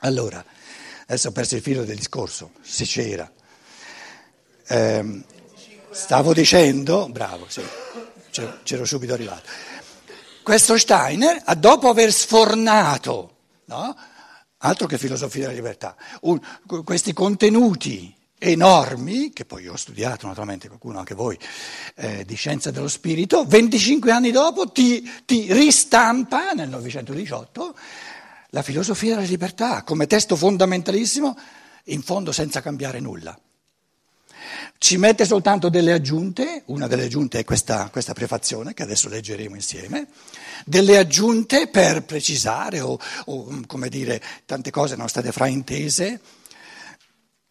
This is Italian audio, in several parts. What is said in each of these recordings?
Allora, adesso ho perso il filo del discorso, se c'era. Eh, stavo dicendo, bravo, sì, c'ero subito arrivato. Questo Steiner, dopo aver sfornato, no? altro che filosofia della libertà, un, questi contenuti enormi, che poi ho studiato naturalmente, qualcuno anche voi, eh, di scienza dello spirito, 25 anni dopo ti, ti ristampa nel 1918 la filosofia della libertà come testo fondamentalissimo, in fondo senza cambiare nulla. Ci mette soltanto delle aggiunte, una delle aggiunte è questa, questa prefazione che adesso leggeremo insieme, delle aggiunte per precisare o, o come dire, tante cose erano state fraintese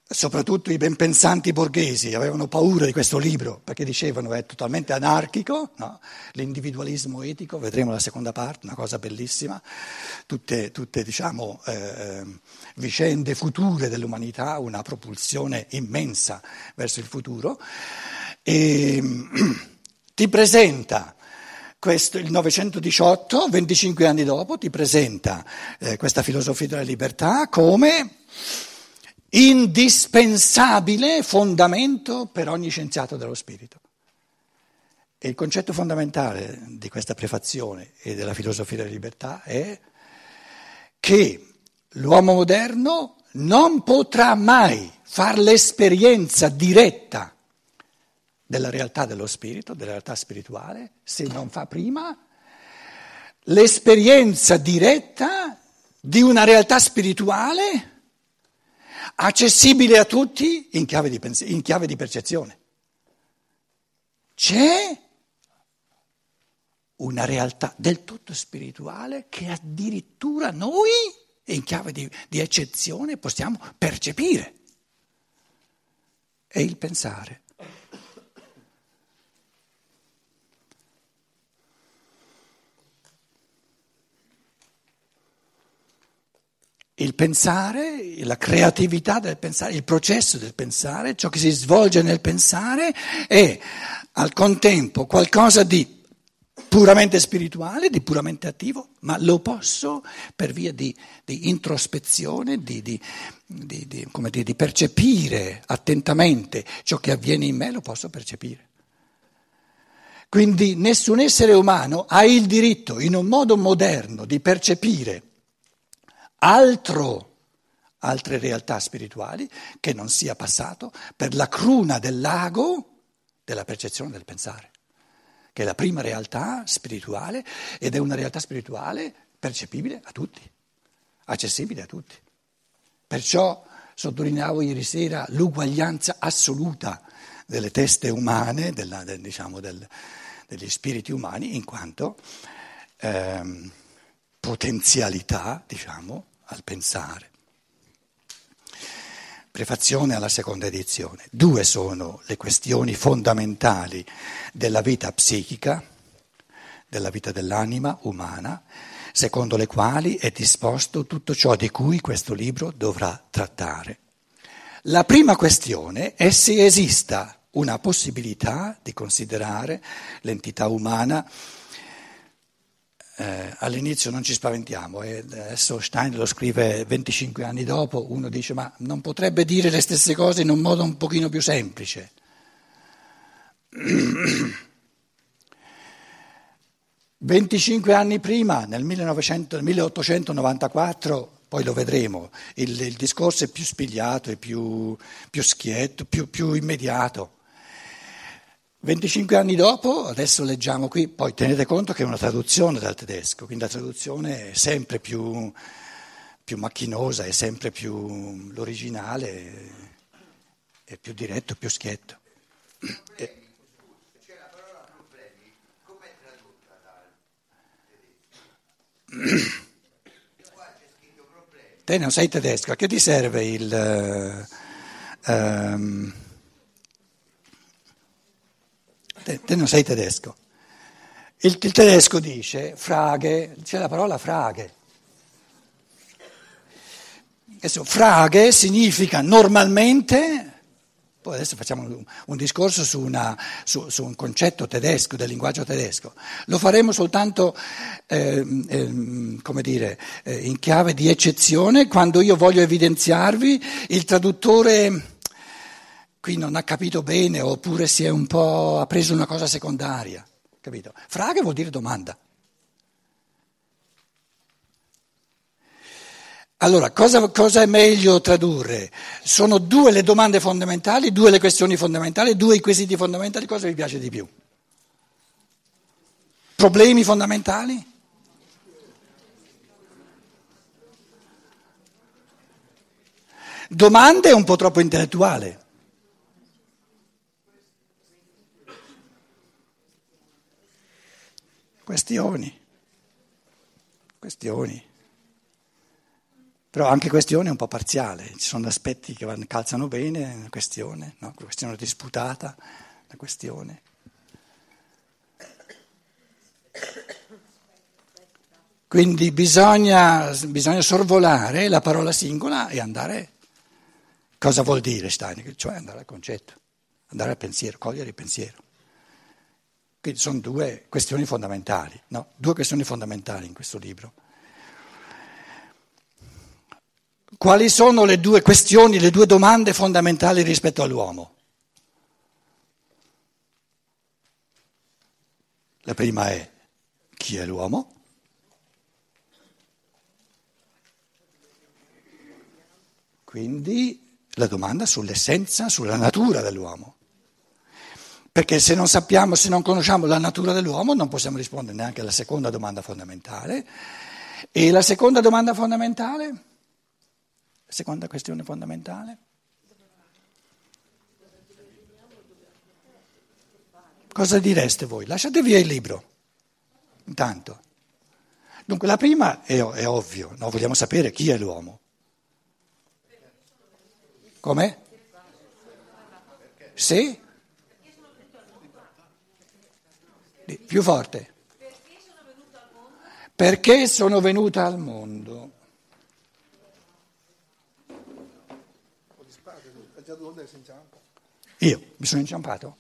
soprattutto i benpensanti borghesi avevano paura di questo libro perché dicevano è totalmente anarchico, no? l'individualismo etico, vedremo la seconda parte, una cosa bellissima, tutte, tutte diciamo, eh, vicende future dell'umanità, una propulsione immensa verso il futuro, e ti presenta questo, il 918, 25 anni dopo, ti presenta eh, questa filosofia della libertà come indispensabile fondamento per ogni scienziato dello spirito. E il concetto fondamentale di questa prefazione e della filosofia della libertà è che l'uomo moderno non potrà mai fare l'esperienza diretta della realtà dello spirito, della realtà spirituale, se non fa prima l'esperienza diretta di una realtà spirituale accessibile a tutti in chiave di, pens- in chiave di percezione. C'è una realtà del tutto spirituale che addirittura noi, in chiave di, di eccezione, possiamo percepire. È il pensare. Il pensare, la creatività del pensare, il processo del pensare, ciò che si svolge nel pensare è al contempo qualcosa di puramente spirituale, di puramente attivo, ma lo posso per via di, di introspezione, di, di, dire, di percepire attentamente ciò che avviene in me, lo posso percepire. Quindi nessun essere umano ha il diritto, in un modo moderno, di percepire altro, altre realtà spirituali che non sia passato per la cruna del lago della percezione del pensare, che è la prima realtà spirituale ed è una realtà spirituale percepibile a tutti, accessibile a tutti. Perciò sottolineavo ieri sera l'uguaglianza assoluta delle teste umane, della, del, diciamo, del, degli spiriti umani, in quanto... Ehm, potenzialità, diciamo, al pensare. Prefazione alla seconda edizione. Due sono le questioni fondamentali della vita psichica, della vita dell'anima umana, secondo le quali è disposto tutto ciò di cui questo libro dovrà trattare. La prima questione è se esista una possibilità di considerare l'entità umana eh, all'inizio non ci spaventiamo e adesso Stein lo scrive 25 anni dopo, uno dice ma non potrebbe dire le stesse cose in un modo un pochino più semplice. 25 anni prima, nel 1900, 1894, poi lo vedremo, il, il, discorso è più spigliato, è più, più schietto, più, più immediato. 25 anni dopo, adesso leggiamo qui, poi tenete conto che è una traduzione dal tedesco, quindi la traduzione è sempre più, più macchinosa, è sempre più l'originale, è più diretto, più schietto. E, Te non sei tedesco, a che ti serve il... Uh, um, te, te non sei tedesco. Il, il, tedesco dice fraghe, c'è la parola fraghe. Adesso, fraghe significa normalmente, può adesso facciamo un, un discorso su, una, su, su, un concetto tedesco, del linguaggio tedesco, lo faremo soltanto eh, eh, come dire, eh, in chiave di eccezione quando io voglio evidenziarvi il traduttore qui non ha capito bene oppure si è un po' ha preso una cosa secondaria, capito? Frage vuol dire domanda. Allora, cosa, cosa, è meglio tradurre? Sono due le domande fondamentali, due le questioni fondamentali, due i quesiti fondamentali, cosa vi piace di più? Problemi fondamentali? Domande è un po' troppo intellettuale. Questioni. Questioni. Però anche questione è un po' parziale, ci sono aspetti che calzano bene, una questione, una questione disputata, una questione. Quindi bisogna, bisogna, sorvolare la parola singola e andare. Cosa vuol dire Stein? Cioè andare al concetto, andare al pensiero, cogliere il pensiero. Quindi sono due questioni fondamentali, no? due questioni fondamentali in questo libro. Quali sono le due questioni, le due domande fondamentali rispetto all'uomo? La prima è chi è l'uomo? Quindi la domanda sull'essenza, sulla natura dell'uomo. Perché se non sappiamo, se non conosciamo la natura dell'uomo, non possiamo rispondere neanche alla seconda domanda fondamentale. E la seconda domanda fondamentale? Seconda questione fondamentale. Cosa direste voi? Lasciate via il libro, intanto. Dunque la prima è, è ovvio, no? vogliamo sapere chi è l'uomo. Come? Sì? Più forte. Perché sono venuta al mondo? Io mi sono inciampato?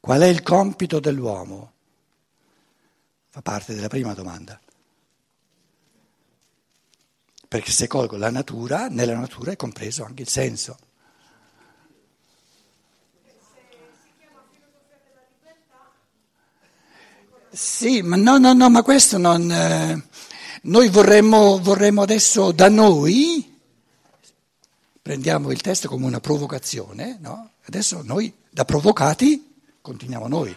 Qual è il compito dell'uomo? Fa parte della prima domanda. Perché se colgo la natura, nella natura è compreso anche il senso. Sì, ma no, no, no, ma questo non... Eh, noi vorremmo, vorremmo adesso da noi, prendiamo il testo come una provocazione, no? Adesso noi da provocati continuiamo noi.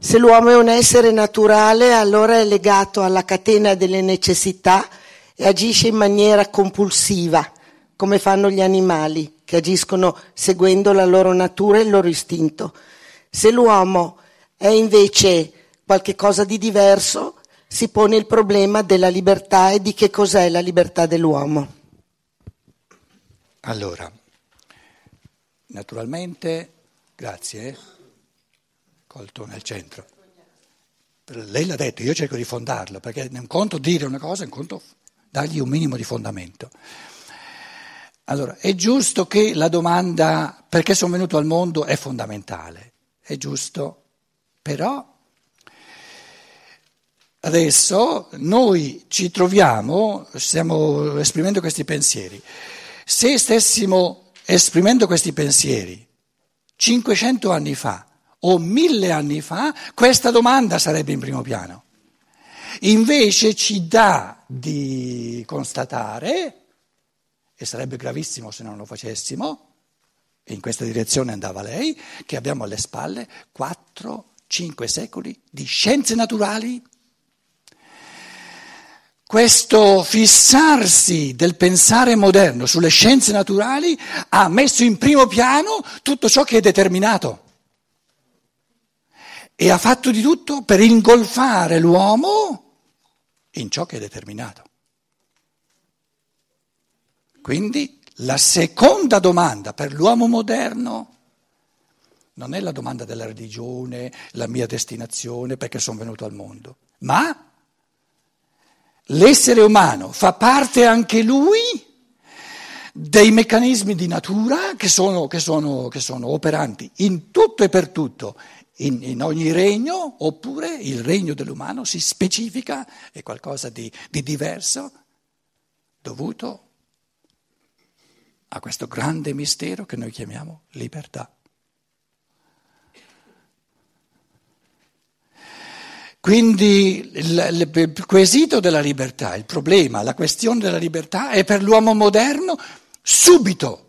Se l'uomo è un essere naturale, allora è legato alla catena delle necessità e agisce in maniera compulsiva, come fanno gli animali, che agiscono seguendo la loro natura e il loro istinto. Se l'uomo è invece qualcosa di diverso, si pone il problema della libertà e di che cos'è la libertà dell'uomo. Allora, naturalmente, grazie, eh? Colto nel centro. Lei l'ha detto, io cerco di fondarlo, perché un conto dire una cosa, un conto dargli un minimo di fondamento. Allora, è giusto che la domanda perché sono venuto al mondo è fondamentale, è giusto, però adesso noi ci troviamo, stiamo esprimendo questi pensieri. Se stessimo esprimendo questi pensieri 500 anni fa o 1000 anni fa, questa domanda sarebbe in primo piano. Invece ci dà di constatare, e sarebbe gravissimo se non lo facessimo, e in questa direzione andava lei, che abbiamo alle spalle 4-5 secoli di scienze naturali. Questo fissarsi del pensare moderno sulle scienze naturali ha messo in primo piano tutto ciò che è determinato e ha fatto di tutto per ingolfare l'uomo in ciò che è determinato. Quindi la seconda domanda per l'uomo moderno non è la domanda della religione, la mia destinazione, perché sono venuto al mondo, ma l'essere umano fa parte anche lui dei meccanismi di natura che sono, che sono, che sono operanti in tutto e per tutto, in, in, ogni regno, oppure il regno dell'umano si specifica, è qualcosa di, di diverso, dovuto a questo grande mistero che noi chiamiamo libertà. Quindi il, il, quesito della libertà, il problema, la questione della libertà è per l'uomo moderno subito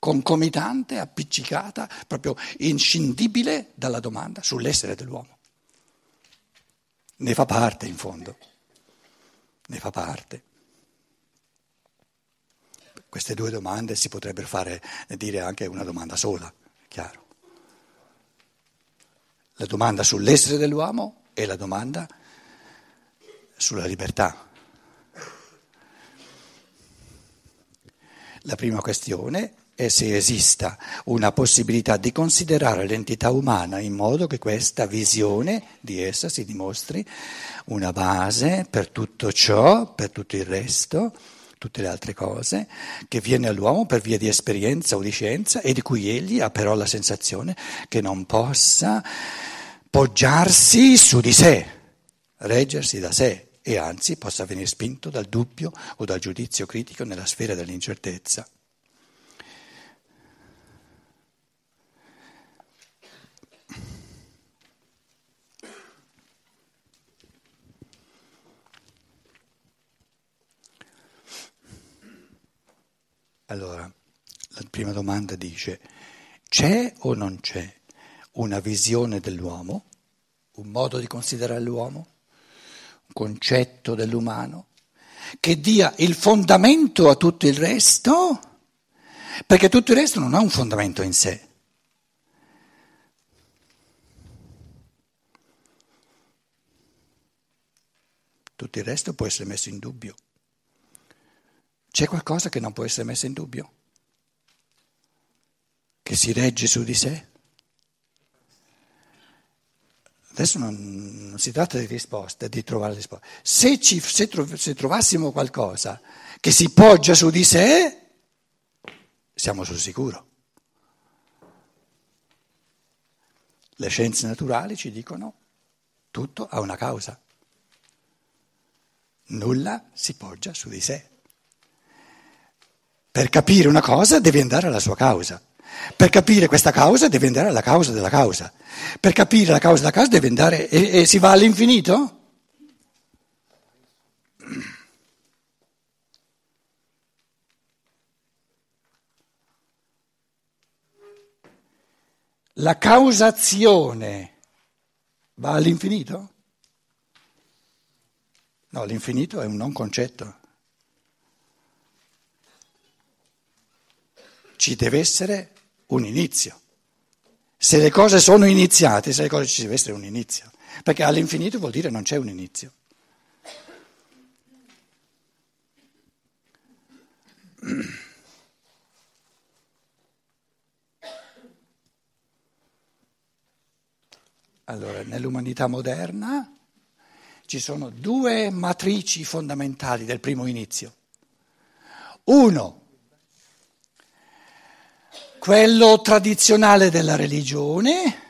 concomitante, appiccicata, proprio inscindibile dalla domanda sull'essere dell'uomo. Ne fa parte in fondo, ne fa parte. Queste due domande si potrebbero fare, dire anche una domanda sola, chiaro. La domanda sull'essere dell'uomo e la domanda sulla libertà. La prima questione è se esista una possibilità di considerare l'entità umana in modo che questa visione di essa si dimostri una base per tutto ciò, per tutto il resto tutte le altre cose, che viene all'uomo per via di esperienza o di scienza e di cui egli ha però la sensazione che non possa poggiarsi su di sé, reggersi da sé e anzi possa venire spinto dal dubbio o dal giudizio critico nella sfera dell'incertezza. Allora, la prima domanda dice, c'è o non c'è una visione dell'uomo, un modo di considerare l'uomo, un concetto dell'umano, che dia il fondamento a tutto il resto? Perché tutto il resto non ha un fondamento in sé. Tutto il resto può essere messo in dubbio. C'è qualcosa che non può essere messo in dubbio? Che si regge su di sé? Adesso non, non si tratta di risposte, di trovare risposte. Se, ci, se, tro, se trovassimo qualcosa che si poggia su di sé, siamo sul sicuro. Le scienze naturali ci dicono tutto ha una causa. Nulla si poggia su di sé. Per capire una cosa devi andare alla sua causa. Per capire questa causa devi andare alla causa della causa. Per capire la causa della causa devi andare e, e si va all'infinito? La causazione va all'infinito? No, l'infinito è un non concetto. Ci deve essere un inizio. Se le cose sono iniziate, se le cose ci deve essere un inizio, perché all'infinito vuol dire non c'è un inizio. Allora, nell'umanità moderna ci sono due matrici fondamentali del primo inizio. Uno, quello tradizionale della religione,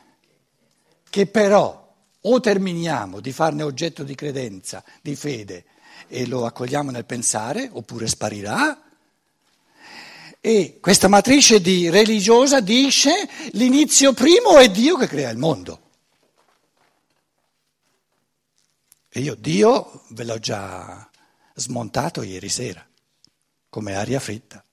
che però o terminiamo di farne oggetto di credenza, di fede, e lo accogliamo nel pensare, oppure sparirà. E questa matrice di religiosa dice l'inizio primo è Dio che crea il mondo. E io Dio ve l'ho già smontato ieri sera, come aria fritta.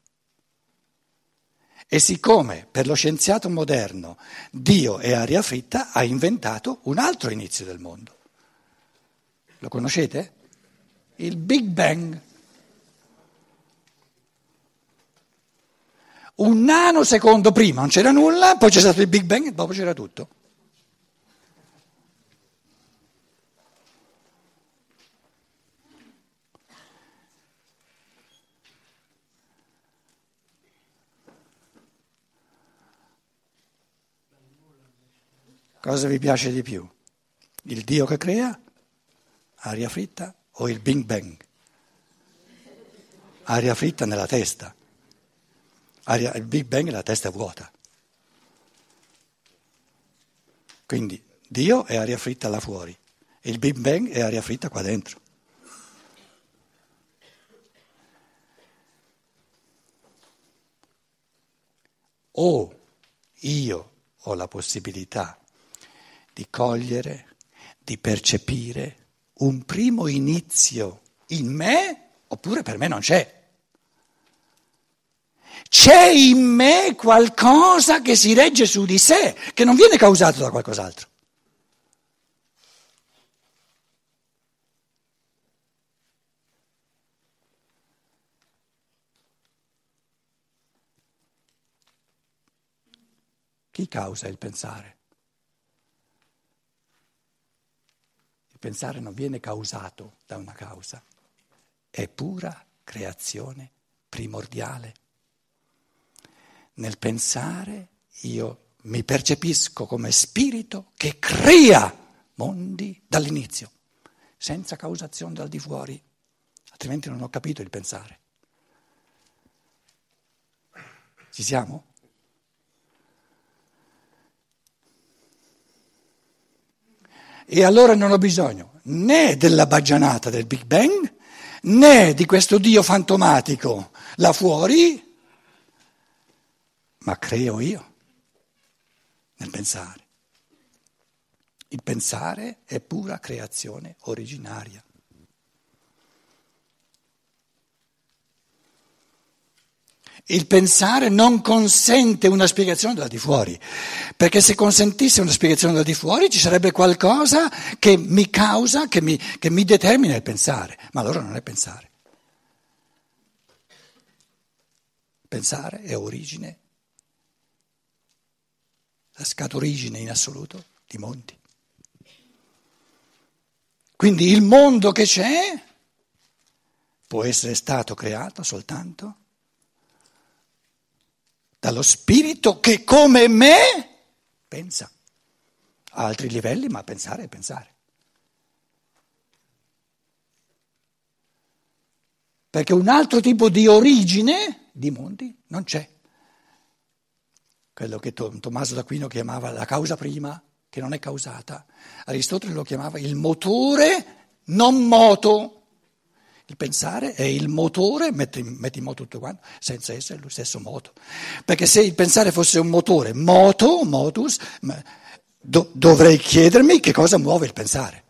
E siccome per lo scienziato moderno Dio è aria fritta, ha inventato un altro inizio del mondo. Lo conoscete? Il Big Bang. Un nanosecondo prima non c'era nulla, poi c'è stato il Big Bang e dopo c'era tutto. Cosa vi piace di più? Il Dio che crea? Aria fritta o il Big Bang? Aria fritta nella testa. Aria, il Big Bang è la testa vuota. Quindi Dio è aria fritta là fuori, il Big Bang è aria fritta qua dentro. O io ho la possibilità di cogliere, di percepire un primo inizio in me, oppure per me non c'è. C'è in me qualcosa che si regge su di sé, che non viene causato da qualcos'altro. Chi causa il pensare? Il pensare non viene causato da una causa, è pura creazione primordiale. Nel pensare io mi percepisco come spirito che crea mondi dall'inizio, senza causazione dal di fuori, altrimenti non ho capito il pensare. Ci siamo? E allora non ho bisogno né della baggianata del Big Bang, né di questo Dio fantomatico là fuori, ma creo io nel pensare. Il pensare è pura creazione originaria. Il pensare non consente una spiegazione da di fuori, perché se consentisse una spiegazione da di fuori ci sarebbe qualcosa che mi causa, che mi, che mi determina il pensare, ma allora non è pensare. Pensare è origine, la scatorigine in assoluto di monti. Quindi il mondo che c'è può essere stato creato soltanto dallo spirito che come me pensa. A altri livelli, ma pensare è pensare. Perché un altro tipo di origine di mondi non c'è. Quello che Tommaso d'Aquino chiamava la causa prima, che non è causata. Aristotele lo chiamava il motore non moto. Il pensare è il motore, metti, metti in moto tutto quanto, senza essere lo stesso moto. Perché se il pensare fosse un motore, moto, motus, do, dovrei chiedermi che cosa muove il pensare.